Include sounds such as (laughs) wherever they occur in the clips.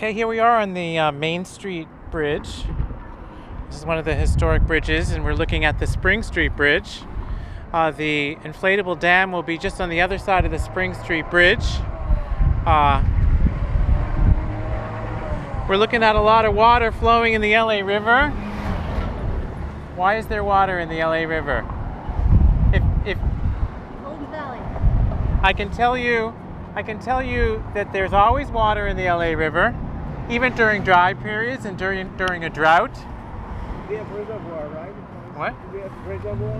Okay, here we are on the uh, Main Street Bridge. This is one of the historic bridges, and we're looking at the Spring Street Bridge. Uh, the inflatable dam will be just on the other side of the Spring Street Bridge. Uh, we're looking at a lot of water flowing in the LA River. Why is there water in the LA River? If, if Golden Valley. I can tell you, I can tell you that there's always water in the LA River, even during dry periods and during during a drought. We have reservoir, right? What? We have reservoir.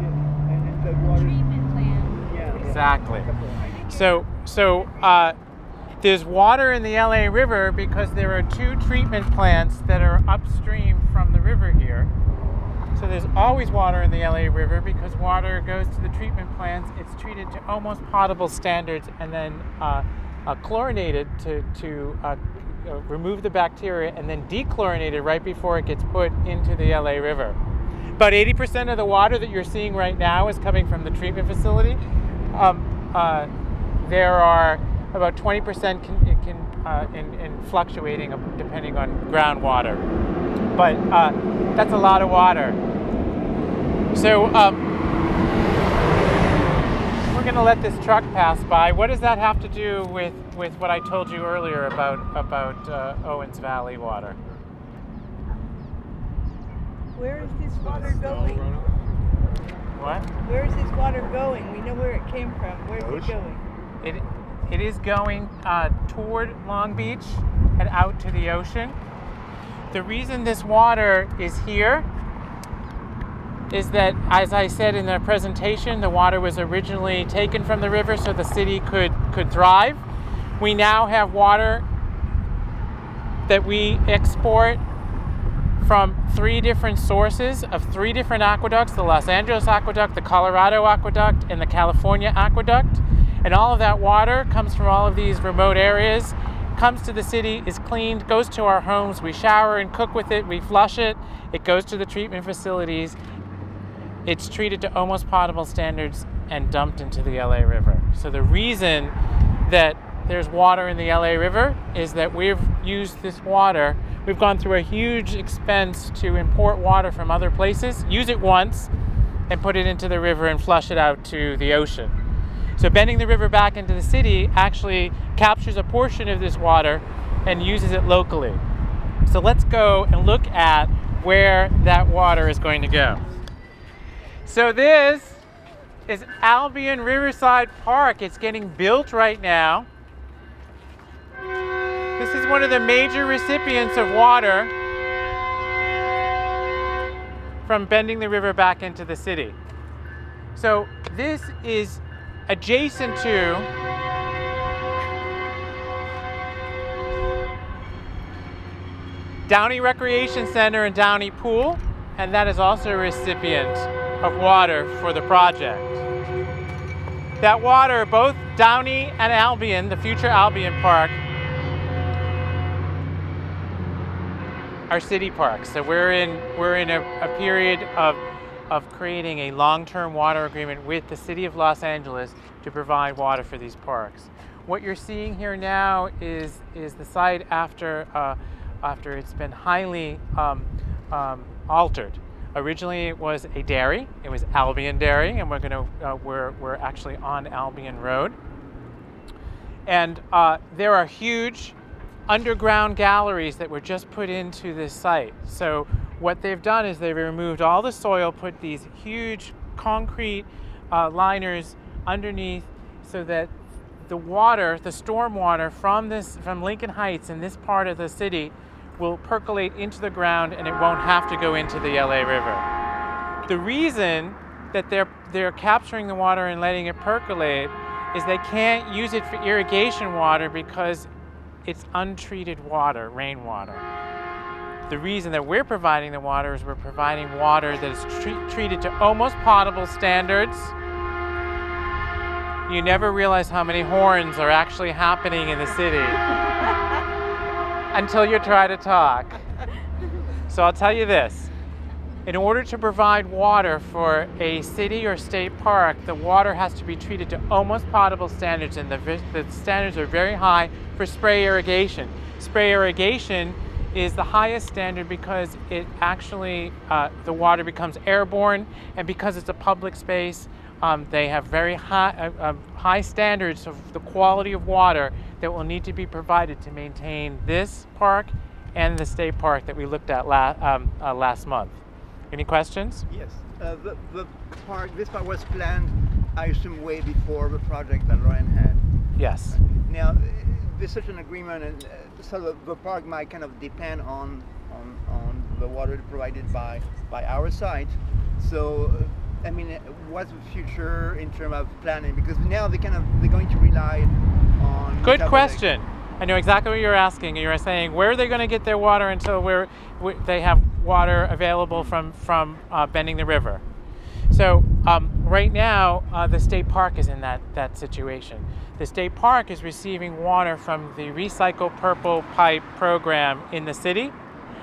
Yeah. And, and the water. Treatment plant. Yeah. Exactly. So so uh, there's water in the LA River because there are two treatment plants that are upstream from the river here. So there's always water in the LA River because water goes to the treatment plants. It's treated to almost potable standards and then uh, uh, chlorinated to, to uh, uh, remove the bacteria and then dechlorinated right before it gets put into the LA River. About 80% of the water that you're seeing right now is coming from the treatment facility. Um, uh, there are about 20% can, can, uh, in, in fluctuating depending on groundwater. But uh, that's a lot of water. So um, we're going to let this truck pass by. What does that have to do with, with what I told you earlier about, about uh, Owens Valley water? Where is this water going? What? Where is this water going? We know where it came from. Where's it going? It, it is going uh, toward Long Beach and out to the ocean. The reason this water is here is that, as I said in the presentation, the water was originally taken from the river so the city could, could thrive. We now have water that we export from three different sources of three different aqueducts the Los Angeles Aqueduct, the Colorado Aqueduct, and the California Aqueduct. And all of that water comes from all of these remote areas, comes to the city, is cleaned, goes to our homes. We shower and cook with it, we flush it, it goes to the treatment facilities. It's treated to almost potable standards and dumped into the LA River. So the reason that there's water in the LA River is that we've used this water. We've gone through a huge expense to import water from other places, use it once, and put it into the river and flush it out to the ocean. So bending the river back into the city actually captures a portion of this water and uses it locally. So let's go and look at where that water is going to go. So this is Albion Riverside Park. It's getting built right now. This is one of the major recipients of water from bending the river back into the city. So this is adjacent to Downey Recreation Center and Downey Pool, and that is also a recipient of water for the project. That water, both Downey and Albion, the future Albion Park, are city parks. So we're in we're in a, a period of of creating a long-term water agreement with the city of Los Angeles to provide water for these parks. What you're seeing here now is is the site after uh, after it's been highly um, um, altered. Originally, it was a dairy. It was Albion Dairy, and we're going to uh, we're we're actually on Albion Road. And uh, there are huge underground galleries that were just put into this site. So what they've done is they've removed all the soil, put these huge concrete uh, liners underneath, so that the water, the storm water from this from Lincoln Heights in this part of the city will percolate into the ground and it won't have to go into the LA River. The reason that they're they're capturing the water and letting it percolate is they can't use it for irrigation water because it's untreated water, rainwater. The reason that we're providing the water is we're providing water that is tre- treated to almost potable standards. You never realize how many horns are actually happening in the city until you try to talk. (laughs) So I'll tell you this In order to provide water for a city or state park, the water has to be treated to almost potable standards, and the, the standards are very high for spray irrigation. Spray irrigation is the highest standard because it actually uh, the water becomes airborne, and because it's a public space, um, they have very high, uh, uh, high standards of the quality of water that will need to be provided to maintain this park and the state park that we looked at la- um, uh, last month. Any questions? Yes. Uh, the, the park, this park was planned, I assume, way before the project that Ryan had. Yes. Now, uh, there's such an agreement, and uh, so the, the park might kind of depend on, on, on the water provided by, by our site. So, uh, I mean, uh, what's the future in terms of planning? Because now they kind of they're going to rely on. Good Lake. question. I know exactly what you're asking. You're saying where are they going to get their water until where where they have water available from from uh, bending the river. So um, right now, uh, the state park is in that that situation. The state park is receiving water from the Recycle Purple Pipe program in the city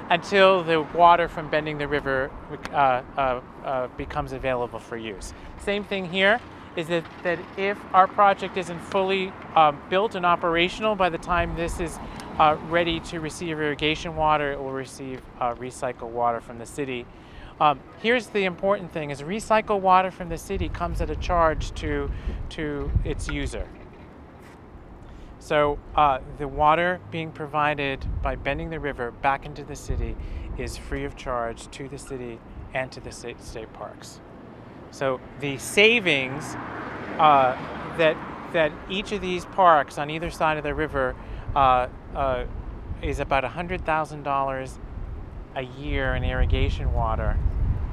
until the water from bending the river uh, uh, uh, becomes available for use. Same thing here is that, that if our project isn't fully um, built and operational by the time this is uh, ready to receive irrigation water, it will receive uh, recycled water from the city. Um, here's the important thing: is recycled water from the city comes at a charge to to its user. So uh, the water being provided by bending the river back into the city is free of charge to the city and to the state, state parks. So the savings uh, that that each of these parks on either side of the river uh, uh, is about hundred thousand dollars a year in irrigation water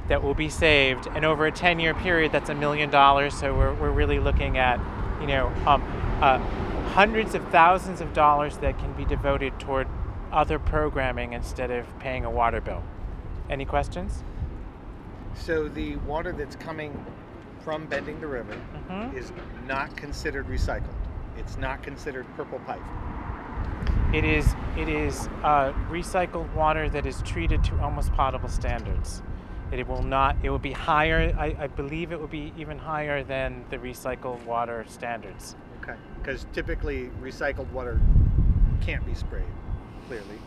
that will be saved, and over a ten-year period, that's a million dollars. So we're, we're really looking at, you know, um, uh, hundreds of thousands of dollars that can be devoted toward other programming instead of paying a water bill. Any questions? So the water that's coming from bending the river Mhm. is not considered recycled. It's not considered purple pipe. It is it is uh, recycled water that is treated to almost potable standards. It will not. It will be higher. I, I believe it will be even higher than the recycled water standards. Okay. Because typically recycled water can't be sprayed. Clearly.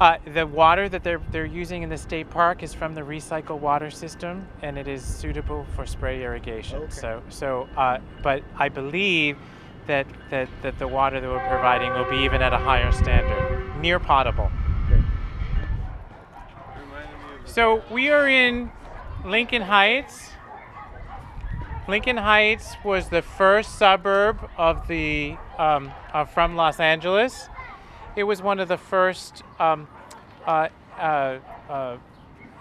Uh, the water that they're they're using in the state park is from the recycled water system, and it is suitable for spray irrigation. Okay. So so, uh, but I believe that, that that the water that we're providing will be even at a higher standard, near potable. Okay. So we are in Lincoln Heights. Lincoln Heights was the first suburb of the um, uh, from Los Angeles. It was one of the first um, uh, uh, uh,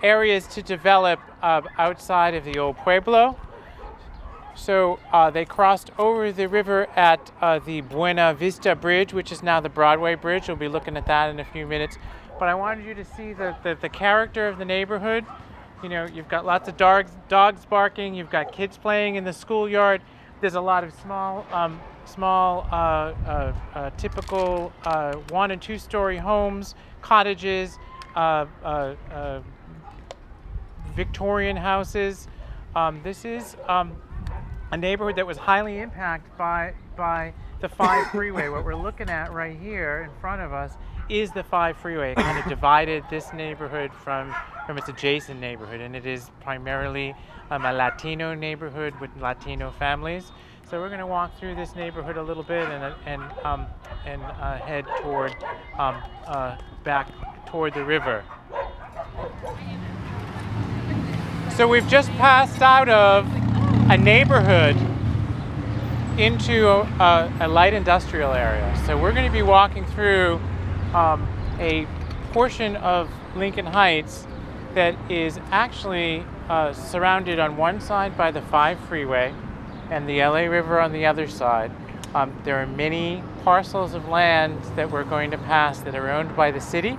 areas to develop uh, outside of the old pueblo. So uh, they crossed over the river at the Buena Vista Bridge, which is now the Broadway Bridge. We'll be looking at that in a few minutes. But I wanted you to see the, the, the character of the neighborhood. You know, you've got lots of dogs, dogs barking. You've got kids playing in the schoolyard. There's a lot of small, um, small, uh, uh, uh, typical uh, one and two story homes, cottages, uh, uh, uh, Victorian houses. Um, this is um, a neighborhood that was highly impacted by by the five (laughs) freeway. what we're looking at right here in front of us is the five freeway. It kind of divided this neighborhood from from its adjacent neighborhood, and it is primarily um, a Latino neighborhood with Latino families. So we're going to walk through this neighborhood a little bit and and um, and uh, head toward um, uh, back toward the river. So we've just passed out of a neighborhood into a, a light industrial area. So we're going to be walking through um, a portion of Lincoln Heights that is actually uh, surrounded on one side by the 5 freeway and the LA River on the other side. Um, there are many parcels of land that we're going to pass that are owned by the city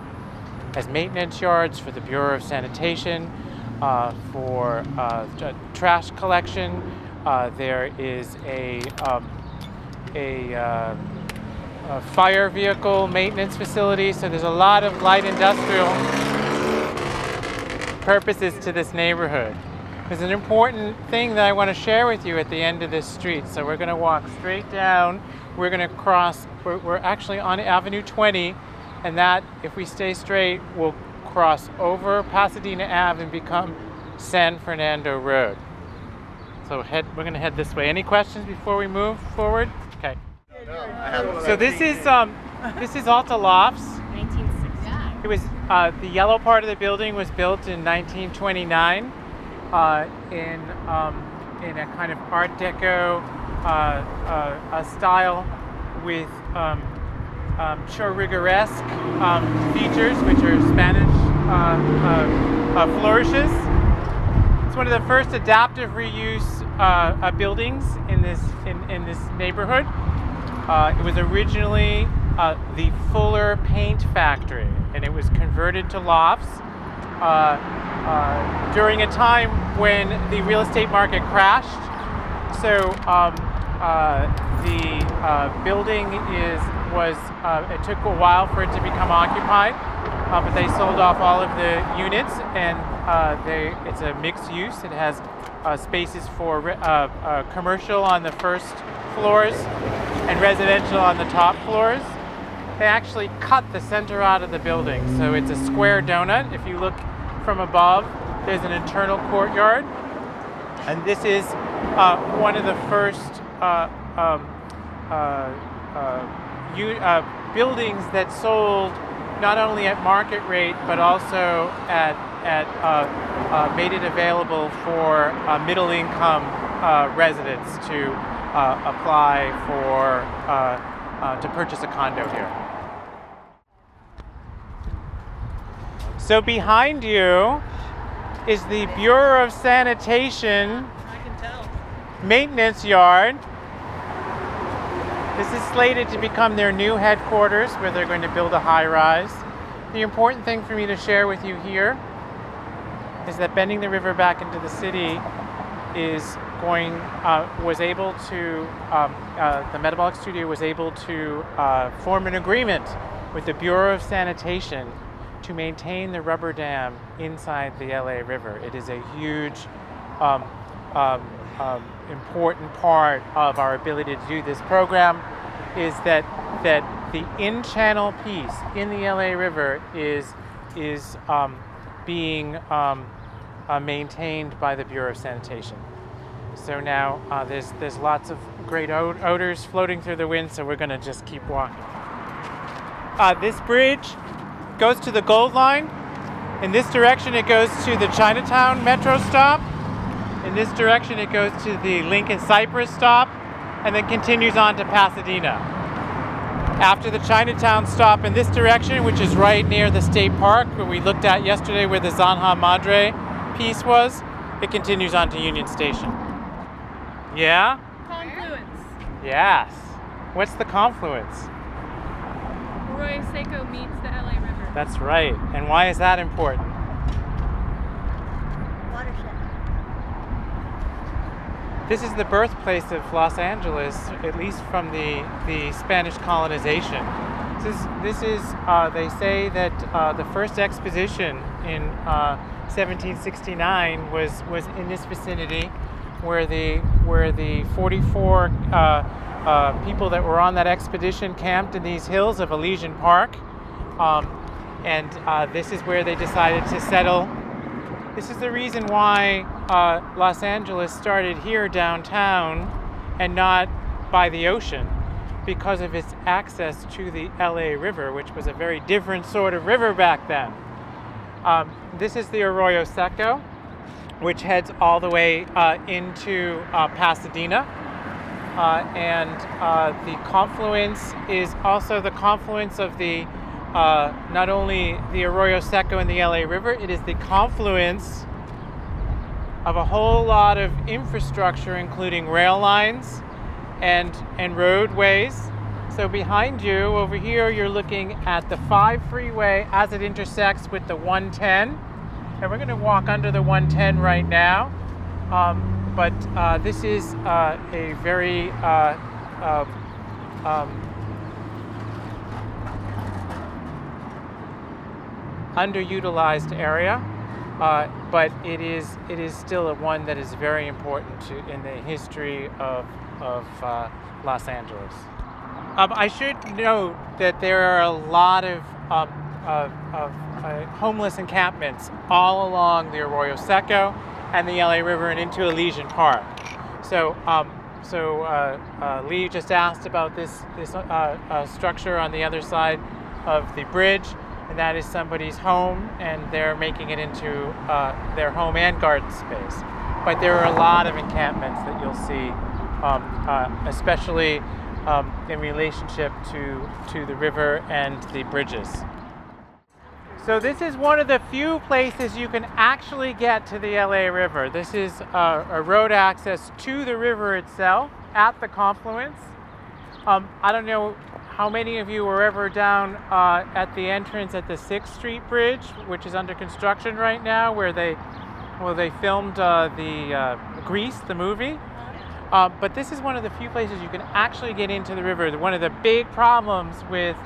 as maintenance yards for the Bureau of Sanitation, uh, for uh, trash collection. Uh, there is a, um, a, uh, a fire vehicle maintenance facility, so there's a lot of light industrial. purposes to this neighborhood. There's an important thing that I want to share with you at the end of this street. So we're going to walk straight down. We're going to cross, we're, we're actually on Avenue 20, and that, if we stay straight, will cross over Pasadena Ave and become San Fernando Road. So head, we're going to head this way. Any questions before we move forward? Okay. So this is um, this is Alta Lofts. 1960. It was uh, the yellow part of the building was built in 1929 uh, in um, in a kind of Art Deco uh, uh, style with um, um, um, features, which are Spanish uh, uh, flourishes. It's one of the first adaptive reuse buildings in this in, in this neighborhood. It was originally the Fuller Paint Factory, and it was converted to lofts uh, uh, during a time when the real estate market crashed. So um, uh, the uh, building is was it took a while for it to become occupied, but they sold off all of the units, and they it's a mixed use. It has spaces for commercial on the first floors and residential on the top floors. They actually cut the center out of the building, so it's a square donut. If you look from above, there's an internal courtyard, and this is uh, one of the first uh, um, uh, uh, uh, buildings that sold not only at market rate but also at at uh, made it available for middle income residents to apply for to purchase a condo here. So behind you is the Bureau of Sanitation maintenance yard. This is slated to become their new headquarters where they're going to build a high rise. The important thing for me to share with you here is that bending the river back into the city is going uh, was able to um, uh, the metabolic studio was able to uh, form an agreement with the Bureau of Sanitation to maintain the rubber dam inside the LA River. It is a huge um, um, um, important part of our ability to do this program is that that the in-channel piece in the LA River is is um, being um, uh, maintained by the Bureau of Sanitation. So now uh, there's there's lots of great odors floating through the wind. So we're going to just keep walking. Uh, this bridge goes to the Gold Line. In this direction, it goes to the Chinatown Metro stop. In this direction, it goes to the Lincoln Cypress stop, and then continues on to Pasadena. After the Chinatown stop in this direction, which is right near the state park where we looked at yesterday, where the Zanja Madre piece was, it continues on to Union Station. Yeah? Confluence. Yes. What's the confluence? Arroyo Seco meets the. That's right. And why is that important? Watershed. This is the birthplace of Los Angeles, at least from the, the Spanish colonization. This is, this is uh, they say that uh, the first exposition in uh, 1769 was, was in this vicinity where the, where the 44 uh, uh, people that were on that expedition camped in these hills of Elysian Park. Um, and uh, this is where they decided to settle this is the reason why uh, Los Angeles started here downtown and not by the ocean because of its access to the LA River, which was a very different sort of river back then. Um, this is the Arroyo Seco, which heads all the way uh, into uh, Pasadena. Uh, and uh, the confluence is also the confluence of the uh, not only the Arroyo Seco and the LA River, it is the confluence of a whole lot of infrastructure, including rail lines and, and roadways. So behind you, over here, you're looking at the 5 freeway as it intersects with the 110. And we're going to walk under the 110 right now. Um, but uh, this is uh, a very uh, uh, um, underutilized area. uh, but it is it is still a one that is very important to, in the history of of uh, Los Angeles. Um, I should note that there are a lot of um, of, of uh, homeless encampments all along the Arroyo Seco and the LA River and into Elysian Park. So, um, so uh, uh, Lee just asked about this this uh, structure on the other side of the bridge, and that is somebody's home, and they're making it into uh, their home and garden space. But there are a lot of encampments that you'll see, um, uh, especially um, in relationship to to the river and the bridges. So this is one of the few places you can actually get to the LA River. This is a, a road access to the river itself at the confluence. Um, I don't know how many of you were ever down uh, at the entrance at the Sixth Street Bridge, which is under construction right now, where they, well, they filmed uh, the uh, Grease, the movie. Uh, but this is one of the few places you can actually get into the river. One of the big problems with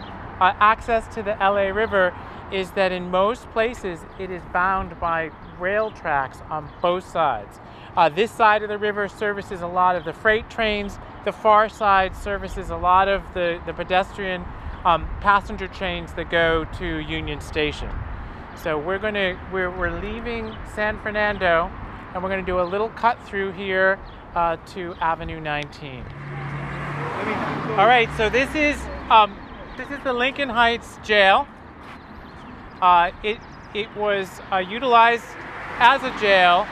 uh, access to the LA River is that in most places it is bound by rail tracks on both sides. Uh, this side of the river services a lot of the freight trains. The far side services a lot of the, the pedestrian um, passenger trains that go to Union Station. So we're going to we're, we're leaving San Fernando, and we're going to do a little cut through here uh, to Avenue 19. All right, so this is um, this is the Lincoln Heights Jail. Uh, it it was uh, utilized as a jail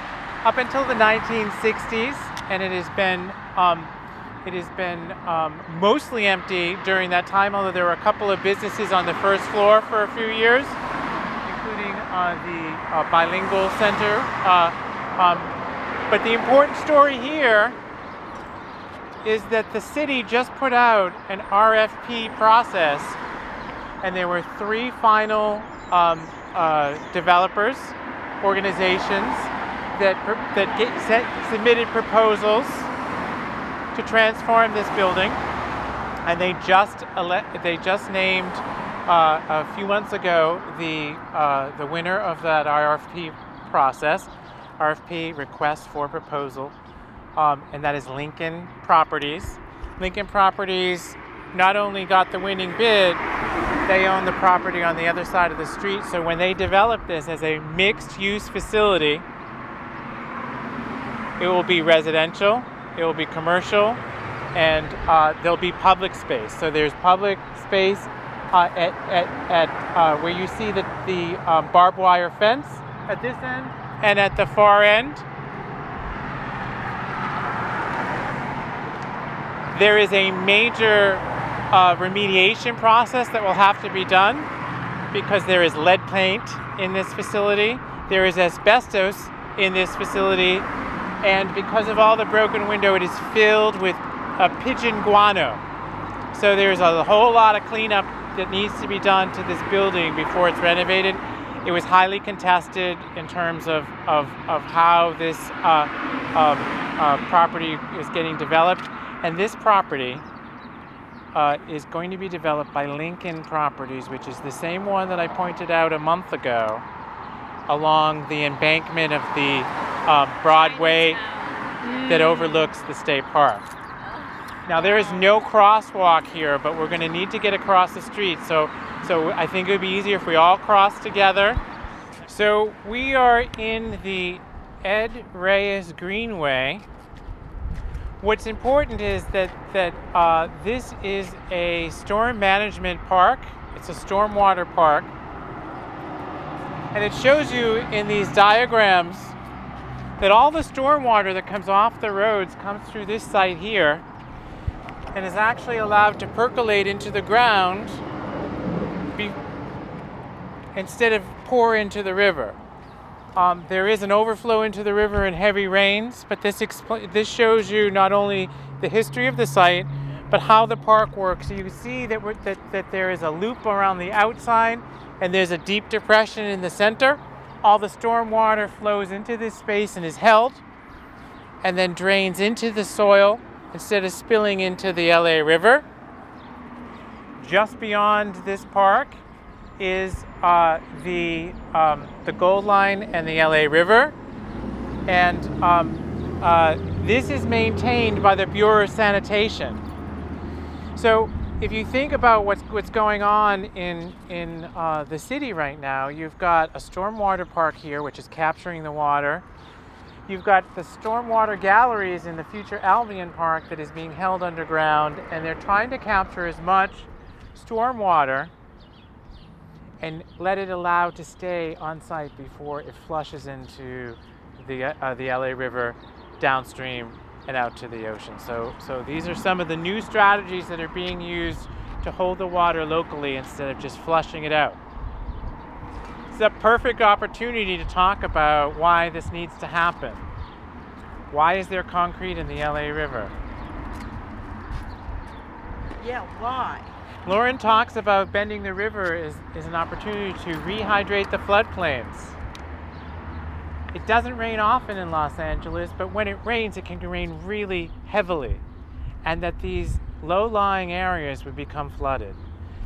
up until the 1960s, and it has been um, it has been um, mostly empty during that time. Although there were a couple of businesses on the first floor for a few years, including uh, the uh, bilingual center. Uh, um, but the important story here is that the city just put out an RFP process, and there were three final um, uh, developers, organizations that that get, set, submitted proposals to transform this building, and they just ele- they just named uh, a few months ago the uh, the winner of that RFP process, RFP request for proposal, um, and that is Lincoln Properties. Lincoln Properties not only got the winning bid, they own the property on the other side of the street. So when they develop this as a mixed use facility, it will be residential, it will be commercial, and uh, there'll be public space. So there's public space uh, at, at, at uh, where you see the, the um, barbed wire fence at this end and at the far end. There is a major uh, remediation process that will have to be done because there is lead paint in this facility, there is asbestos in this facility, and because of all the broken window, it is filled with a pigeon guano. So there's a whole lot of cleanup that needs to be done to this building before it's renovated. It was highly contested in terms of, of, of how this uh, um, uh, property is getting developed. And this property uh, is going to be developed by Lincoln Properties, which is the same one that I pointed out a month ago along the embankment of the uh, Broadway that overlooks the state park. Now there is no crosswalk here, but we're going to need to get across the street. So, so I think it would be easier if we all cross together. So we are in the Ed Reyes Greenway. What's important is that that uh, this is a storm management park. It's a stormwater park, and it shows you in these diagrams that all the stormwater that comes off the roads comes through this site here and is actually allowed to percolate into the ground be, instead of pour into the river. Um, there is an overflow into the river in heavy rains, but this expl- this shows you not only the history of the site, but how the park works. You see that, that, that there is a loop around the outside, and there's a deep depression in the center. All the storm water flows into this space and is held, and then drains into the soil instead of spilling into the LA River. Just beyond this park is uh, the um, the Gold Line and the LA River, and um, uh, this is maintained by the Bureau of Sanitation. So if you think about what's what's going on in in uh, the city right now, you've got a stormwater park here, which is capturing the water. You've got the stormwater galleries in the future Albion Park that is being held underground, and they're trying to capture as much stormwater and let it allow to stay on site before it flushes into the, uh, the LA River downstream and out to the ocean. So, so these are some of the new strategies that are being used to hold the water locally instead of just flushing it out. It's a perfect opportunity to talk about why this needs to happen. Why is there concrete in the LA River? Yeah, why? Lauren talks about bending the river is, is an opportunity to rehydrate the floodplains. It doesn't rain often in Los Angeles, but when it rains, it can rain really heavily, and that these low lying areas would become flooded.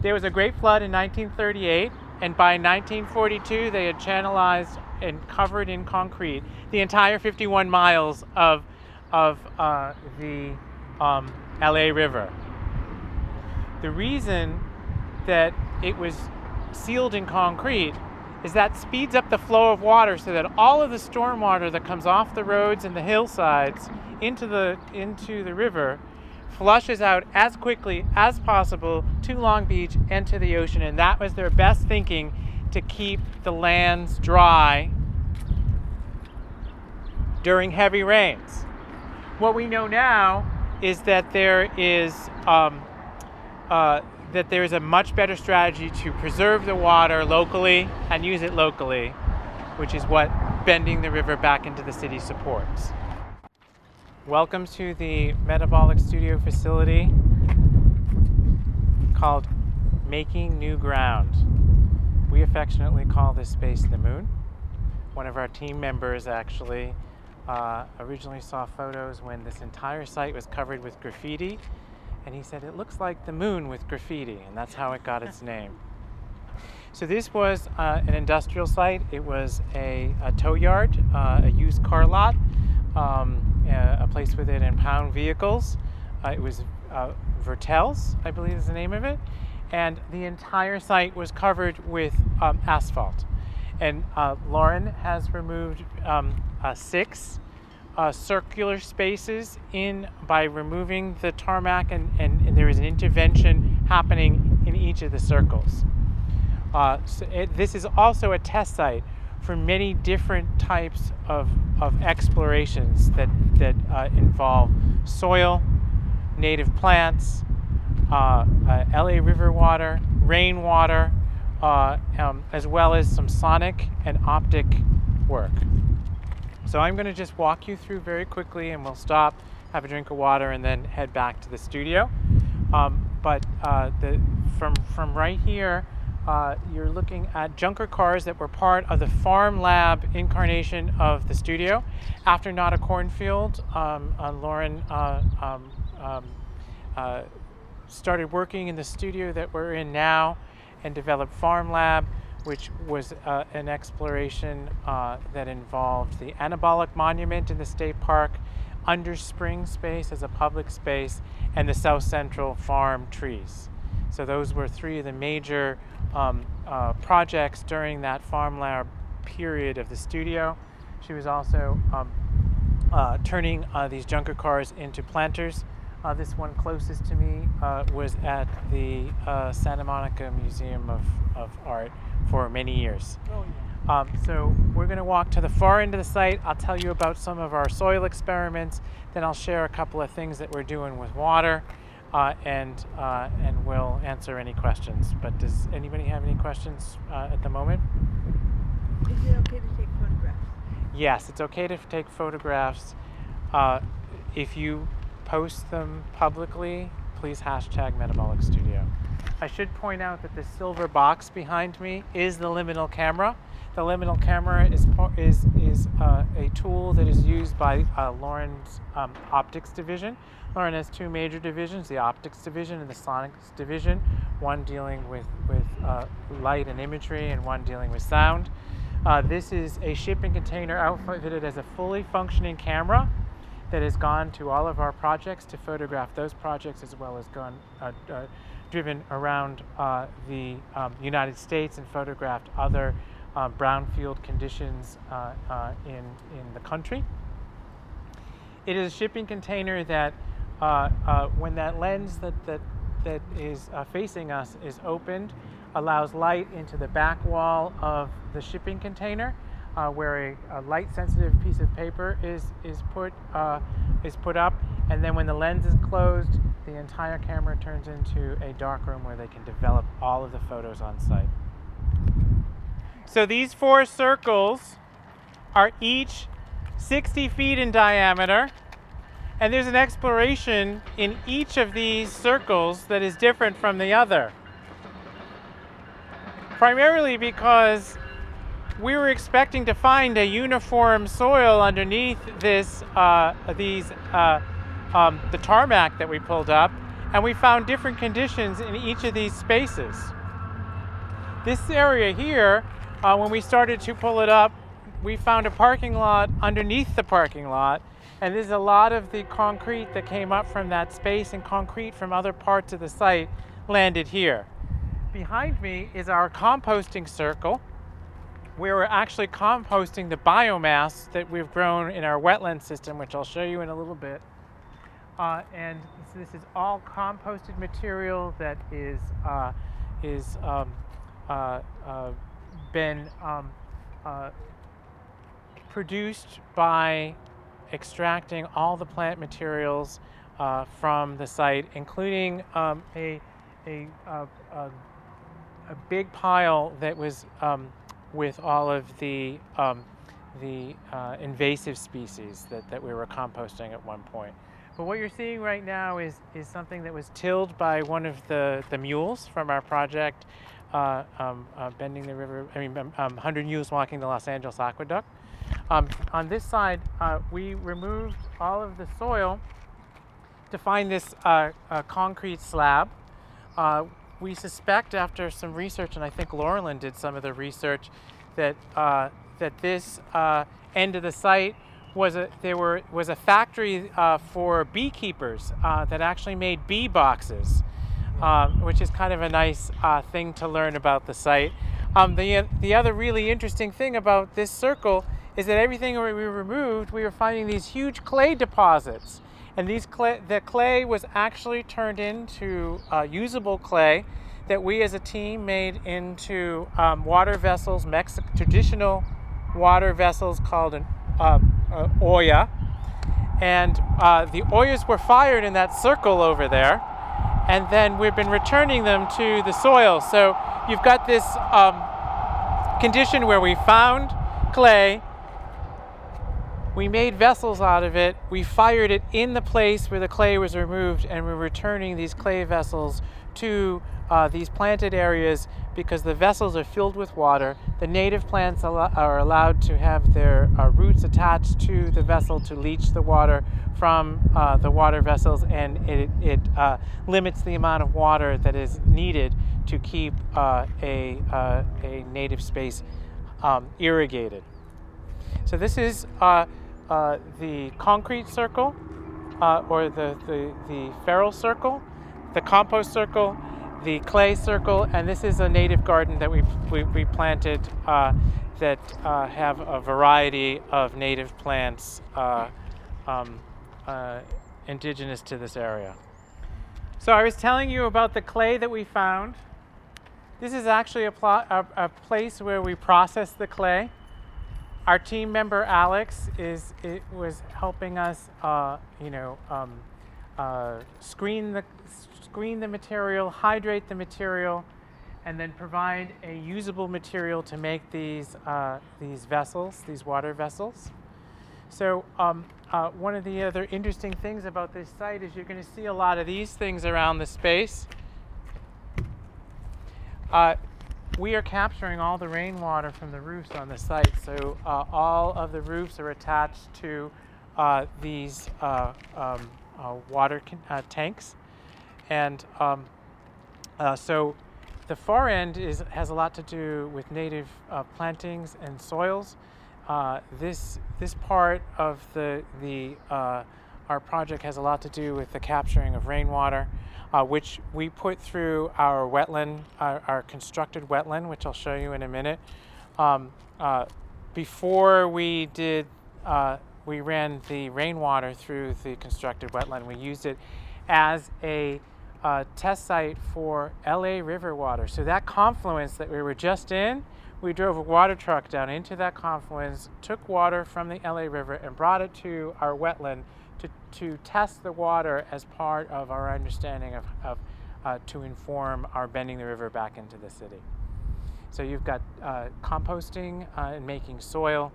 There was a great flood in 1938, and by 1942, they had channelized and covered in concrete the entire 51 miles of, of uh, the um, LA River. The reason that it was sealed in concrete is that speeds up the flow of water so that all of the storm water that comes off the roads and the hillsides into the into the river flushes out as quickly as possible to Long Beach and to the ocean and that was their best thinking to keep the lands dry during heavy rains. What we know now is that there is um, uh, that there is a much better strategy to preserve the water locally and use it locally, which is what bending the river back into the city supports. Welcome to the Metabolic Studio facility called Making New Ground. We affectionately call this space the moon. One of our team members actually uh, originally saw photos when this entire site was covered with graffiti and he said it looks like the moon with graffiti, and that's how it got its name. So this was uh, an industrial site. It was a, a tow yard, uh, a used car lot, um, a, a, place where they impound vehicles. Uh, it was uh, Vertel's, I believe is the name of it, and the entire site was covered with um, asphalt. And uh, Lauren has removed um, uh, six uh, circular spaces in by removing the tarmac, and, and, and, there is an intervention happening in each of the circles. Uh, so it, this is also a test site for many different types of, of explorations that, that uh, involve soil, native plants, uh, uh, LA river water, rainwater, uh, um, as well as some sonic and optic work. So I'm going to just walk you through very quickly and we'll stop, have a drink of water, and then head back to the studio. Um, but uh, the, from, from right here, uh, you're looking at junker cars that were part of the farm lab incarnation of the studio. After Not a Cornfield, um, uh, Lauren uh, um, um uh, started working in the studio that we're in now and developed Farm Lab which was uh, an exploration uh, that involved the anabolic monument in the state park, under spring space as a public space, and the south central farm trees. So those were three of the major um, uh, projects during that farm lab period of the studio. She was also um, uh, turning uh, these junker cars into planters. Uh, this one closest to me was at the Santa Monica Museum of, of Art for many years. Oh, yeah. um, so we're going to walk to the far end of the site. I'll tell you about some of our soil experiments. Then I'll share a couple of things that we're doing with water, uh, and uh, and we'll answer any questions. But does anybody have any questions uh, at the moment? Is it okay to take photographs? Yes, it's okay to take photographs. Uh, if you post them publicly, please hashtag Metabolic Studio. I should point out that the silver box behind me is the liminal camera. The liminal camera is is is uh, a tool that is used by uh, Lauren's um, optics division. Lauren has two major divisions: the optics division and the sonics division, one dealing with, with uh, light and imagery, and one dealing with sound. Uh, this is a shipping container outfitted as a fully functioning camera that has gone to all of our projects to photograph those projects as well as gone uh, uh, driven around uh, the um, United States and photographed other uh, brownfield conditions uh, uh, in, in the country. It is a shipping container that when that lens that, that, that is facing us is opened, allows light into the back wall of the shipping container uh, where a, a, light sensitive piece of paper is, is, put, uh, is put up. And then when the lens is closed, the entire camera turns into a dark room where they can develop all of the photos on site. So these four circles are each 60 feet in diameter. And there's an exploration in each of these circles that is different from the other. Primarily because we were expecting to find a uniform soil underneath this, uh, these, uh, um, the tarmac that we pulled up, and we found different conditions in each of these spaces. This area here, uh, when we started to pull it up, we found a parking lot underneath the parking lot, and there's a lot of the concrete that came up from that space and concrete from other parts of the site landed here. Behind me is our composting circle we were actually composting the biomass that we've grown in our wetland system, which I'll show you in a little bit. Uh, and so this is all composted material that is uh, is um, uh, uh been um, uh, produced by extracting all the plant materials uh, from the site, including um, a, a, a, a, big pile that was um, with all of the um, the uh, invasive species that, that we were composting at one point. But what you're seeing right now is, is something that was tilled by one of the, the mules from our project, uh, um, uh, Bending the River, I mean, um, 100 um, Mules Walking the Los Angeles Aqueduct. Um, on this side, uh, we removed all of the soil to find this uh, concrete slab. We suspect after some research, and I think Laurelyn did some of the research, that uh, that this uh, end of the site was a there were was a factory uh, for beekeepers uh, that actually made bee boxes, um, which is kind of a nice uh, thing to learn about the site. Um, the the other really interesting thing about this circle is that everything we removed, we were finding these huge clay deposits and these clay, the clay was actually turned into uh, usable clay that we as a team made into um, water vessels, Mexican traditional water vessels called an uh, uh, olla. And the ollas were fired in that circle over there. And then we've been returning them to the soil. So you've got this um, condition where we found clay, we made vessels out of it. We fired it in the place where the clay was removed, and we're returning these clay vessels to uh, these planted areas because the vessels are filled with water. The native plants al- are allowed to have their uh, roots attached to the vessel to leach the water from uh, the water vessels, and it, it uh, limits the amount of water that is needed to keep uh, a, uh, a native space um, irrigated. So this is uh, the concrete circle uh, or the, the, the feral circle, the compost circle, the clay circle, and this is a native garden that we, we, we planted uh, that uh, have a variety of native plants uh, um, uh, indigenous to this area. So I was telling you about the clay that we found. This is actually a, pl- a, a place where we process the clay. Our team member Alex is it was helping us, uh, you know, um, uh, screen the screen the material, hydrate the material, and then provide a usable material to make these uh, these vessels, these water vessels. So um, uh, one of the other interesting things about this site is you're going to see a lot of these things around the space. We are capturing all the rainwater from the roofs on the site. So uh, all of the roofs are attached to uh, these uh, um, uh, water uh, tanks. And um, Uh, so the far end is, has a lot to do with native plantings and soils. This, this part of the, the, our project has a lot to do with the capturing of rainwater, uh, which we put through our wetland, our, our constructed wetland, which I'll show you in a minute. Um, uh, before we did, uh, we ran the rainwater through the constructed wetland. We used it as a uh, test site for LA River water. So that confluence that we were just in, we drove a water truck down into that confluence, took water from the LA River, and brought it to our wetland to, to test the water as part of our understanding of, of uh, to inform our bending the river back into the city. So you've got uh, composting uh, and making soil.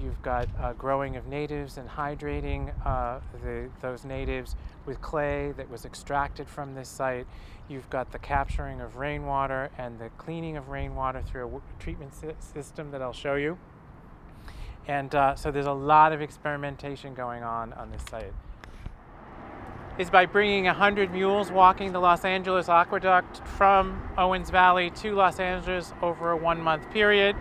You've got uh, growing of natives and hydrating uh, the, those natives with clay that was extracted from this site. You've got the capturing of rainwater and the cleaning of rainwater through a treatment sy- system that I'll show you. And uh, so there's a lot of experimentation going on on this site. Is by bringing 100 mules walking the Los Angeles Aqueduct from Owens Valley to Los Angeles over a one month period.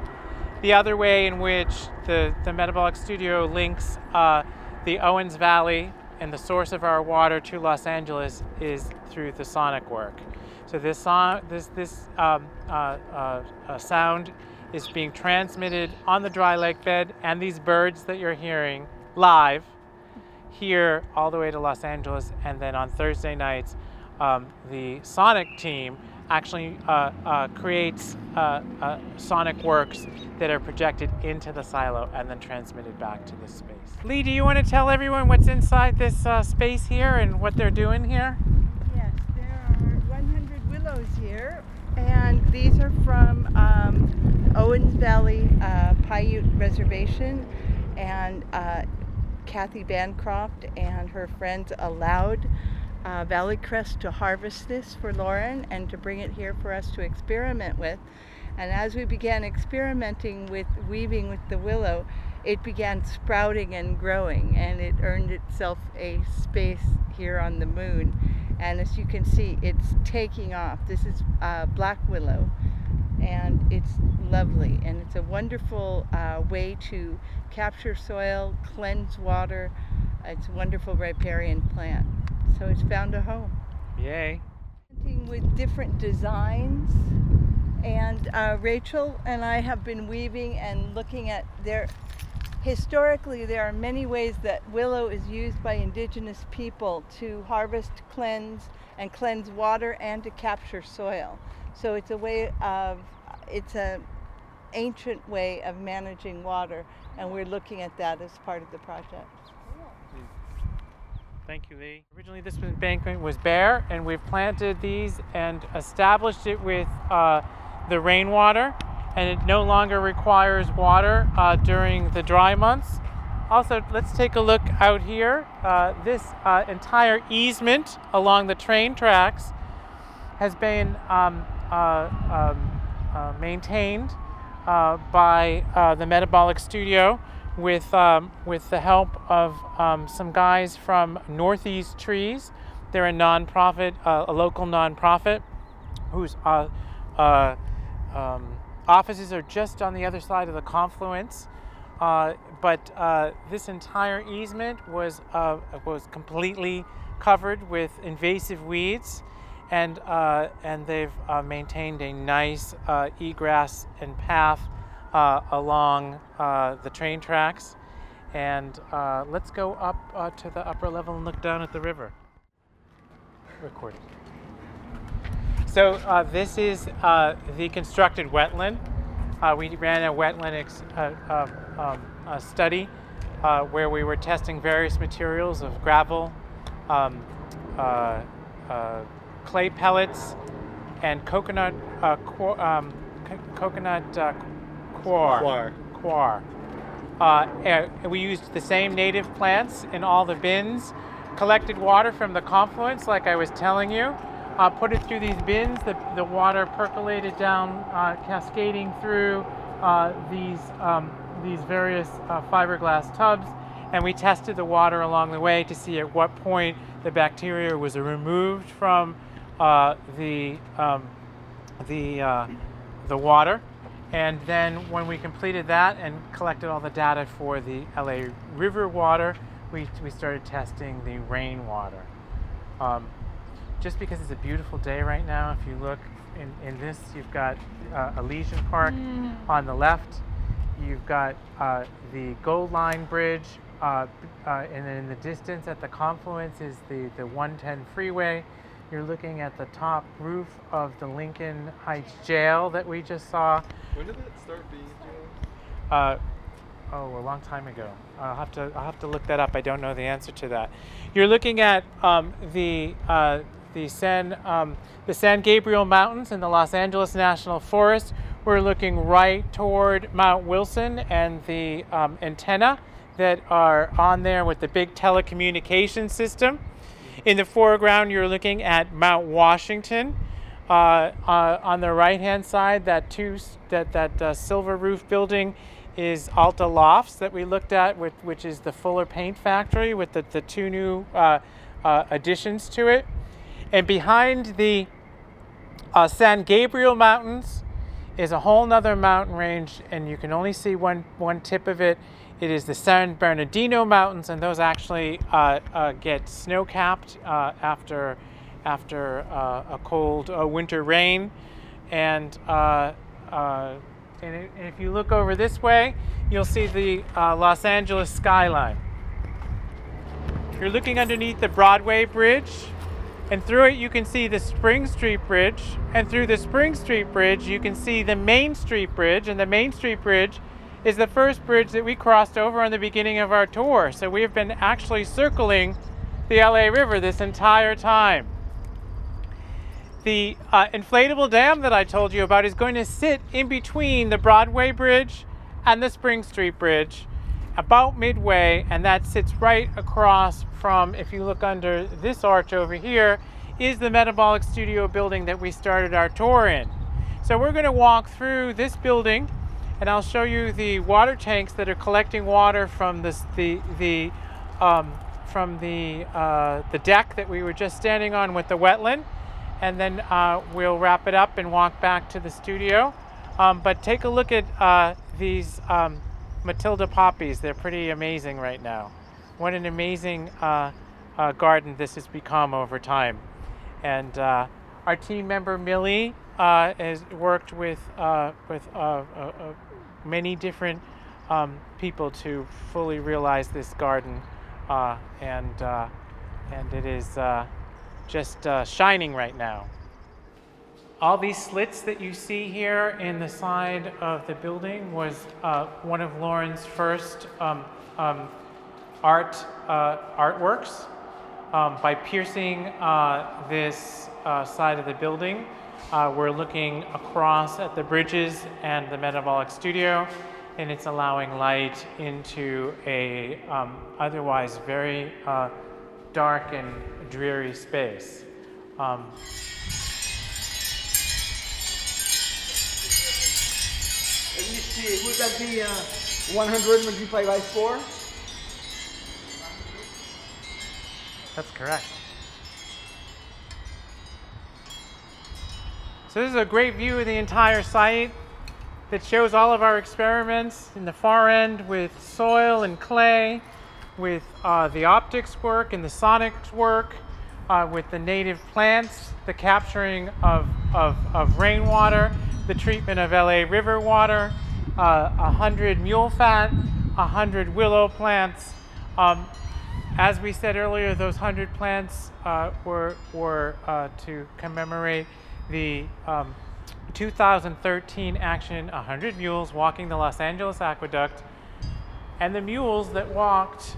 The other way in which the, the Metabolic Studio links uh, the Owens Valley and the source of our water to Los Angeles is through the sonic work. So this, son- this, this um, uh, uh, uh, sound is being transmitted on the dry lake bed and these birds that you're hearing live here all the way to Los Angeles. And then on Thursday nights, um, the sonic team actually uh, uh, creates uh, uh, sonic works that are projected into the silo and then transmitted back to this space. Lee, do you want to tell everyone what's inside this uh, space here and what they're doing here? Yes, there are 100 willows here, and these are from um, Owens Valley uh, Paiute Reservation, and Kathy Bancroft and her friends allowed uh, Valley Crest to harvest this for Lauren and to bring it here for us to experiment with. And as we began experimenting with weaving with the willow, it began sprouting and growing, and it earned itself a space here on the moon. And as you can see, it's taking off. This is uh, black willow, and it's lovely. And it's a wonderful uh, way to capture soil, cleanse water. It's a wonderful riparian plant. So it's found a home. Yay. With different designs. And uh, Rachel and I have been weaving and looking at their. Historically, there are many ways that willow is used by indigenous people to harvest, cleanse, and cleanse water and to capture soil. So it's a way of, it's an ancient way of managing water, and we're looking at that as part of the project. Thank you, Lee. Originally, this embankment was bare, and we've planted these and established it with uh, the rainwater, and it no longer requires water uh, during the dry months. Also, let's take a look out here. Uh, this uh, entire easement along the train tracks has been um, um, uh, maintained uh, by uh, the Metabolic Studio with, um, with the help of um, some guys from Northeast Trees. They're a nonprofit, uh, a local nonprofit, whose uh, uh, um, offices are just on the other side of the confluence. Uh, but uh, this entire easement was uh, was completely covered with invasive weeds, and uh, and they've uh, maintained a nice uh, egress and path uh, along uh, the train tracks. And uh, let's go up to the upper level and look down at the river. Recording. So this is the constructed wetland. We ran a wetland ex- um, study where we were testing various materials of gravel, um, clay pellets, and coconut uh, qu- um, co- coconut uh, coir. Coir. Uh, we used the same native plants in all the bins, collected water from the confluence, like I was telling you, uh, put it through these bins. The, the water percolated down, uh, cascading through uh, these, um, these various uh, fiberglass tubs, and we tested the water along the way to see at what point the bacteria was removed from uh, the um, the uh, the water, and then when we completed that and collected all the data for the LA River water, we we started testing the rainwater. Um, just because it's a beautiful day right now, if you look in, in this, you've got uh, Elysian Park on the left. You've got uh, the Gold Line Bridge, uh, uh, and then in the distance at the confluence is the, the 110 freeway. You're looking at the top roof of the Lincoln Heights Jail that we just saw. When did it start being jail? Uh, oh, a long time ago. I'll have to I'll have to look that up. I don't know the answer to that. You're looking at um, the uh, the San um, the San Gabriel Mountains in the Los Angeles National Forest. We're looking right toward Mount Wilson and the um, antenna that are on there with the big telecommunication system. In the foreground, you're looking at Mount Washington. Uh, uh, on the right-hand side, that two that that uh, silver roof building is Alta Lofts that we looked at, with, which is the Fuller Paint Factory with the, the two new uh, uh, additions to it. And behind the uh, San Gabriel Mountains is a whole nother mountain range, and you can only see one, one tip of it. It is the San Bernardino Mountains, and those actually uh, uh, get snow capped uh, after, after uh, a cold winter rain. And, uh, uh, and, if you look over this way, you'll see the Los Angeles skyline. You're looking underneath the Broadway Bridge, and through it you can see the Spring Street Bridge, and through the Spring Street Bridge you can see the Main Street Bridge, and the Main Street Bridge is the first bridge that we crossed over on the beginning of our tour. So we have been actually circling the LA River this entire time. The uh, inflatable dam that I told you about is going to sit in between the Broadway Bridge and the Spring Street Bridge, about midway, and that sits right across from, if you look under this arch over here, is the Metabolic Studio building that we started our tour in. So we're going to walk through this building, and I'll show you the water tanks that are collecting water from this, the the um, from the uh, the deck that we were just standing on with the wetland, and then uh, we'll wrap it up and walk back to the studio. Um, but take a look at uh, these um, Matilija poppies. They're pretty amazing right now. What an amazing uh, uh, garden this has become over time. And uh, our team member Millie has worked with with many different um, people to fully realize this garden, uh, and uh, and it is uh, just uh, shining right now. All these slits that you see here in the side of the building was uh, one of Lauren's first um, um, art uh, artworks. Um, by piercing this side of the building, uh, we're looking across at the bridges and the metabolic studio, and it's allowing light into a um, otherwise very uh, dark and dreary space. Um, Let me see, would that be uh, 100 multiplied by 4? That's correct. So this is a great view of the entire site that shows all of our experiments in the far end with soil and clay, with uh, the optics work and the sonics work, uh, with the native plants, the capturing of, of, of rainwater, the treatment of LA river water, uh, a hundred mule fat, a hundred willow plants, um, as we said earlier, those 100 plants uh, were, were uh, to commemorate the um, 2013 action 100 Mules Walking the Los Angeles Aqueduct. And the mules that walked,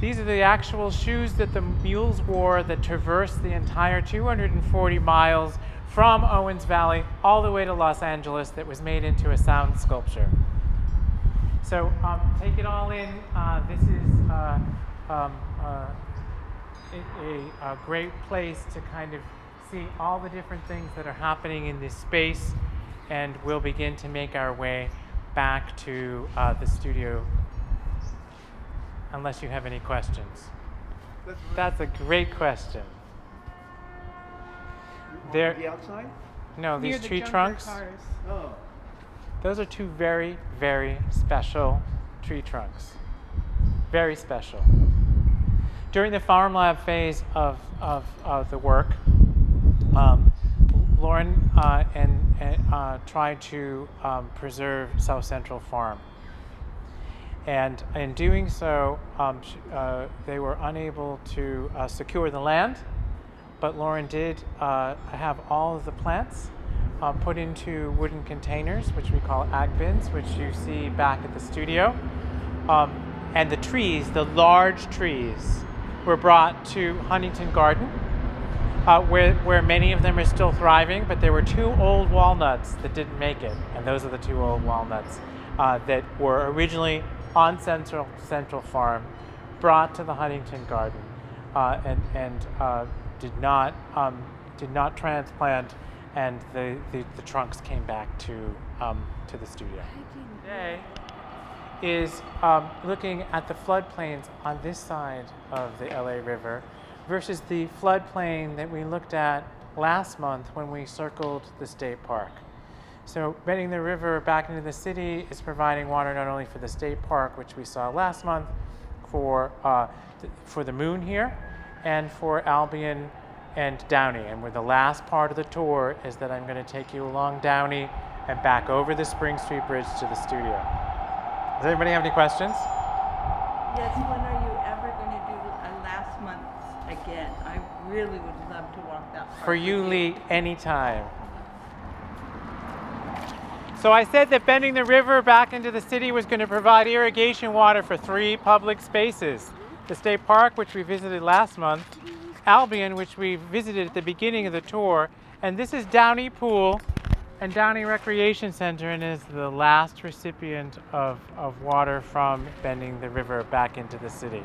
these are the actual shoes that the mules wore that traversed the entire 240 miles from Owens Valley all the way to Los Angeles that was made into a sound sculpture. So um, take it all in. Uh, this is uh, um, uh, a, a, great place to kind of see all the different things that are happening in this space, and we'll begin to make our way back to uh, the studio. Unless you have any questions. That's That's a great question. There, The outside? no, Near these the tree junker trunks. cars. Oh. Those are two very, very special tree trunks. Very special. During the Farm Lab phase of, of, of the work, um, Lauren uh, and, uh, tried to um, preserve South Central Farm. And in doing so, um, uh, they were unable to uh, secure the land, but Lauren did uh, have all of the plants uh, put into wooden containers, which we call ag bins, which you see back at the studio. Um, and the trees, the large trees, were brought to Huntington Garden, uh, where, where many of them are still thriving, but there were two old walnuts that didn't make it, and those are the two old walnuts uh, that were originally on Central, Central Farm, brought to the Huntington Garden, uh, and, and uh, did, not, um, did not transplant, and the, the, the trunks came back to, um, to the studio. Today is um, looking at the floodplains on this side of the LA River versus the floodplain that we looked at last month when we circled the state park. So, bending the river back into the city is providing water not only for the state park, which we saw last month, for, uh, th- for the moon here, and for Albion and Downey. And where the last part of the tour is that I'm going to take you along Downey and back over the Spring Street Bridge to the studio. Does anybody have any questions? Yes, when are you really would love to walk that part. For you, Lee, anytime. So I said that bending the river back into the city was going to provide irrigation water for three public spaces. The state park, which we visited last month, Albion, which we visited at the beginning of the tour, and this is Downey Pool and Downey Recreation Center and is the last recipient of, of water from bending the river back into the city.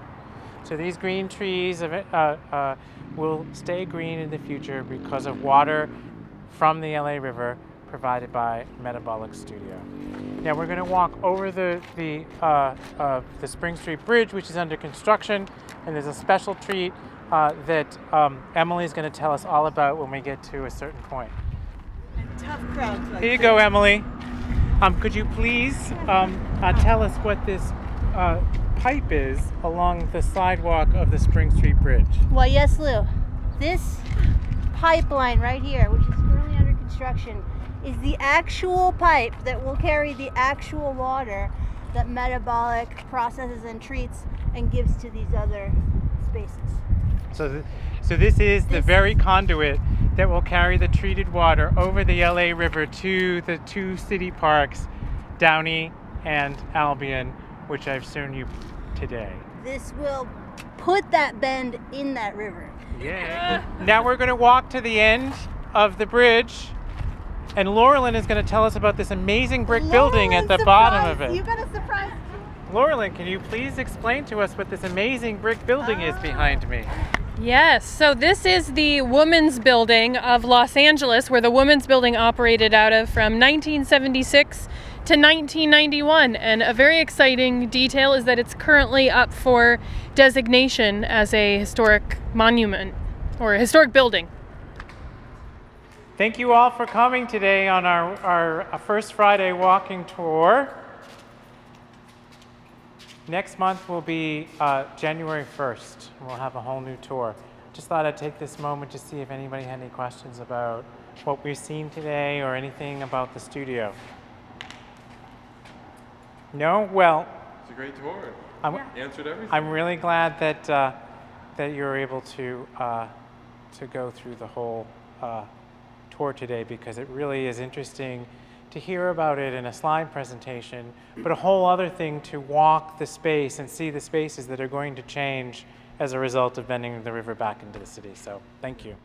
So these green trees uh, uh, will stay green in the future because of water from the LA River provided by Metabolic Studio. Now we're going to walk over the the uh, uh, the Spring Street Bridge, which is under construction, and there's a special treat uh, that um, Emily is going to tell us all about when we get to a certain point. And tough crowds like Here you go, Emily. Um, could you please um, uh, tell us what this uh, pipe is along the sidewalk of the Spring Street Bridge? Why, yes, Lou. This pipeline right here, which is currently under construction, is the actual pipe that will carry the actual water that metabolic processes and treats and gives to these other spaces. So, th- so this is the This- very conduit that will carry the treated water over the LA River to the two city parks, Downey and Albion, which I've shown you today. This will put that bend in that river. Yeah. now we're going to walk to the end of the bridge, and Laurelyn is going to tell us about this amazing brick building at the Lauren, bottom of surprise! You it. got a surprise. Laurelyn, can you please explain to us what this amazing brick building is ah. behind me? Yes, so this is the Women's Building of Los Angeles, where the Women's Building operated out of from 1976 to 1991. And a very exciting detail is that it's currently up for designation as a historic monument or a historic building. Thank you all for coming today on our, our First Friday walking tour. Next month will be uh, January 1st. We'll have a whole new tour. Just thought I'd take this moment to see if anybody had any questions about what we've seen today or anything about the studio. No? Well, It's a great tour. I'm, Answered everything. I'm really glad that uh, that you were able to uh, to go through the whole uh, tour today because it really is interesting to hear about it in a slide presentation, but a whole other thing to walk the space and see the spaces that are going to change as a result of bending the river back into the city. So, thank you.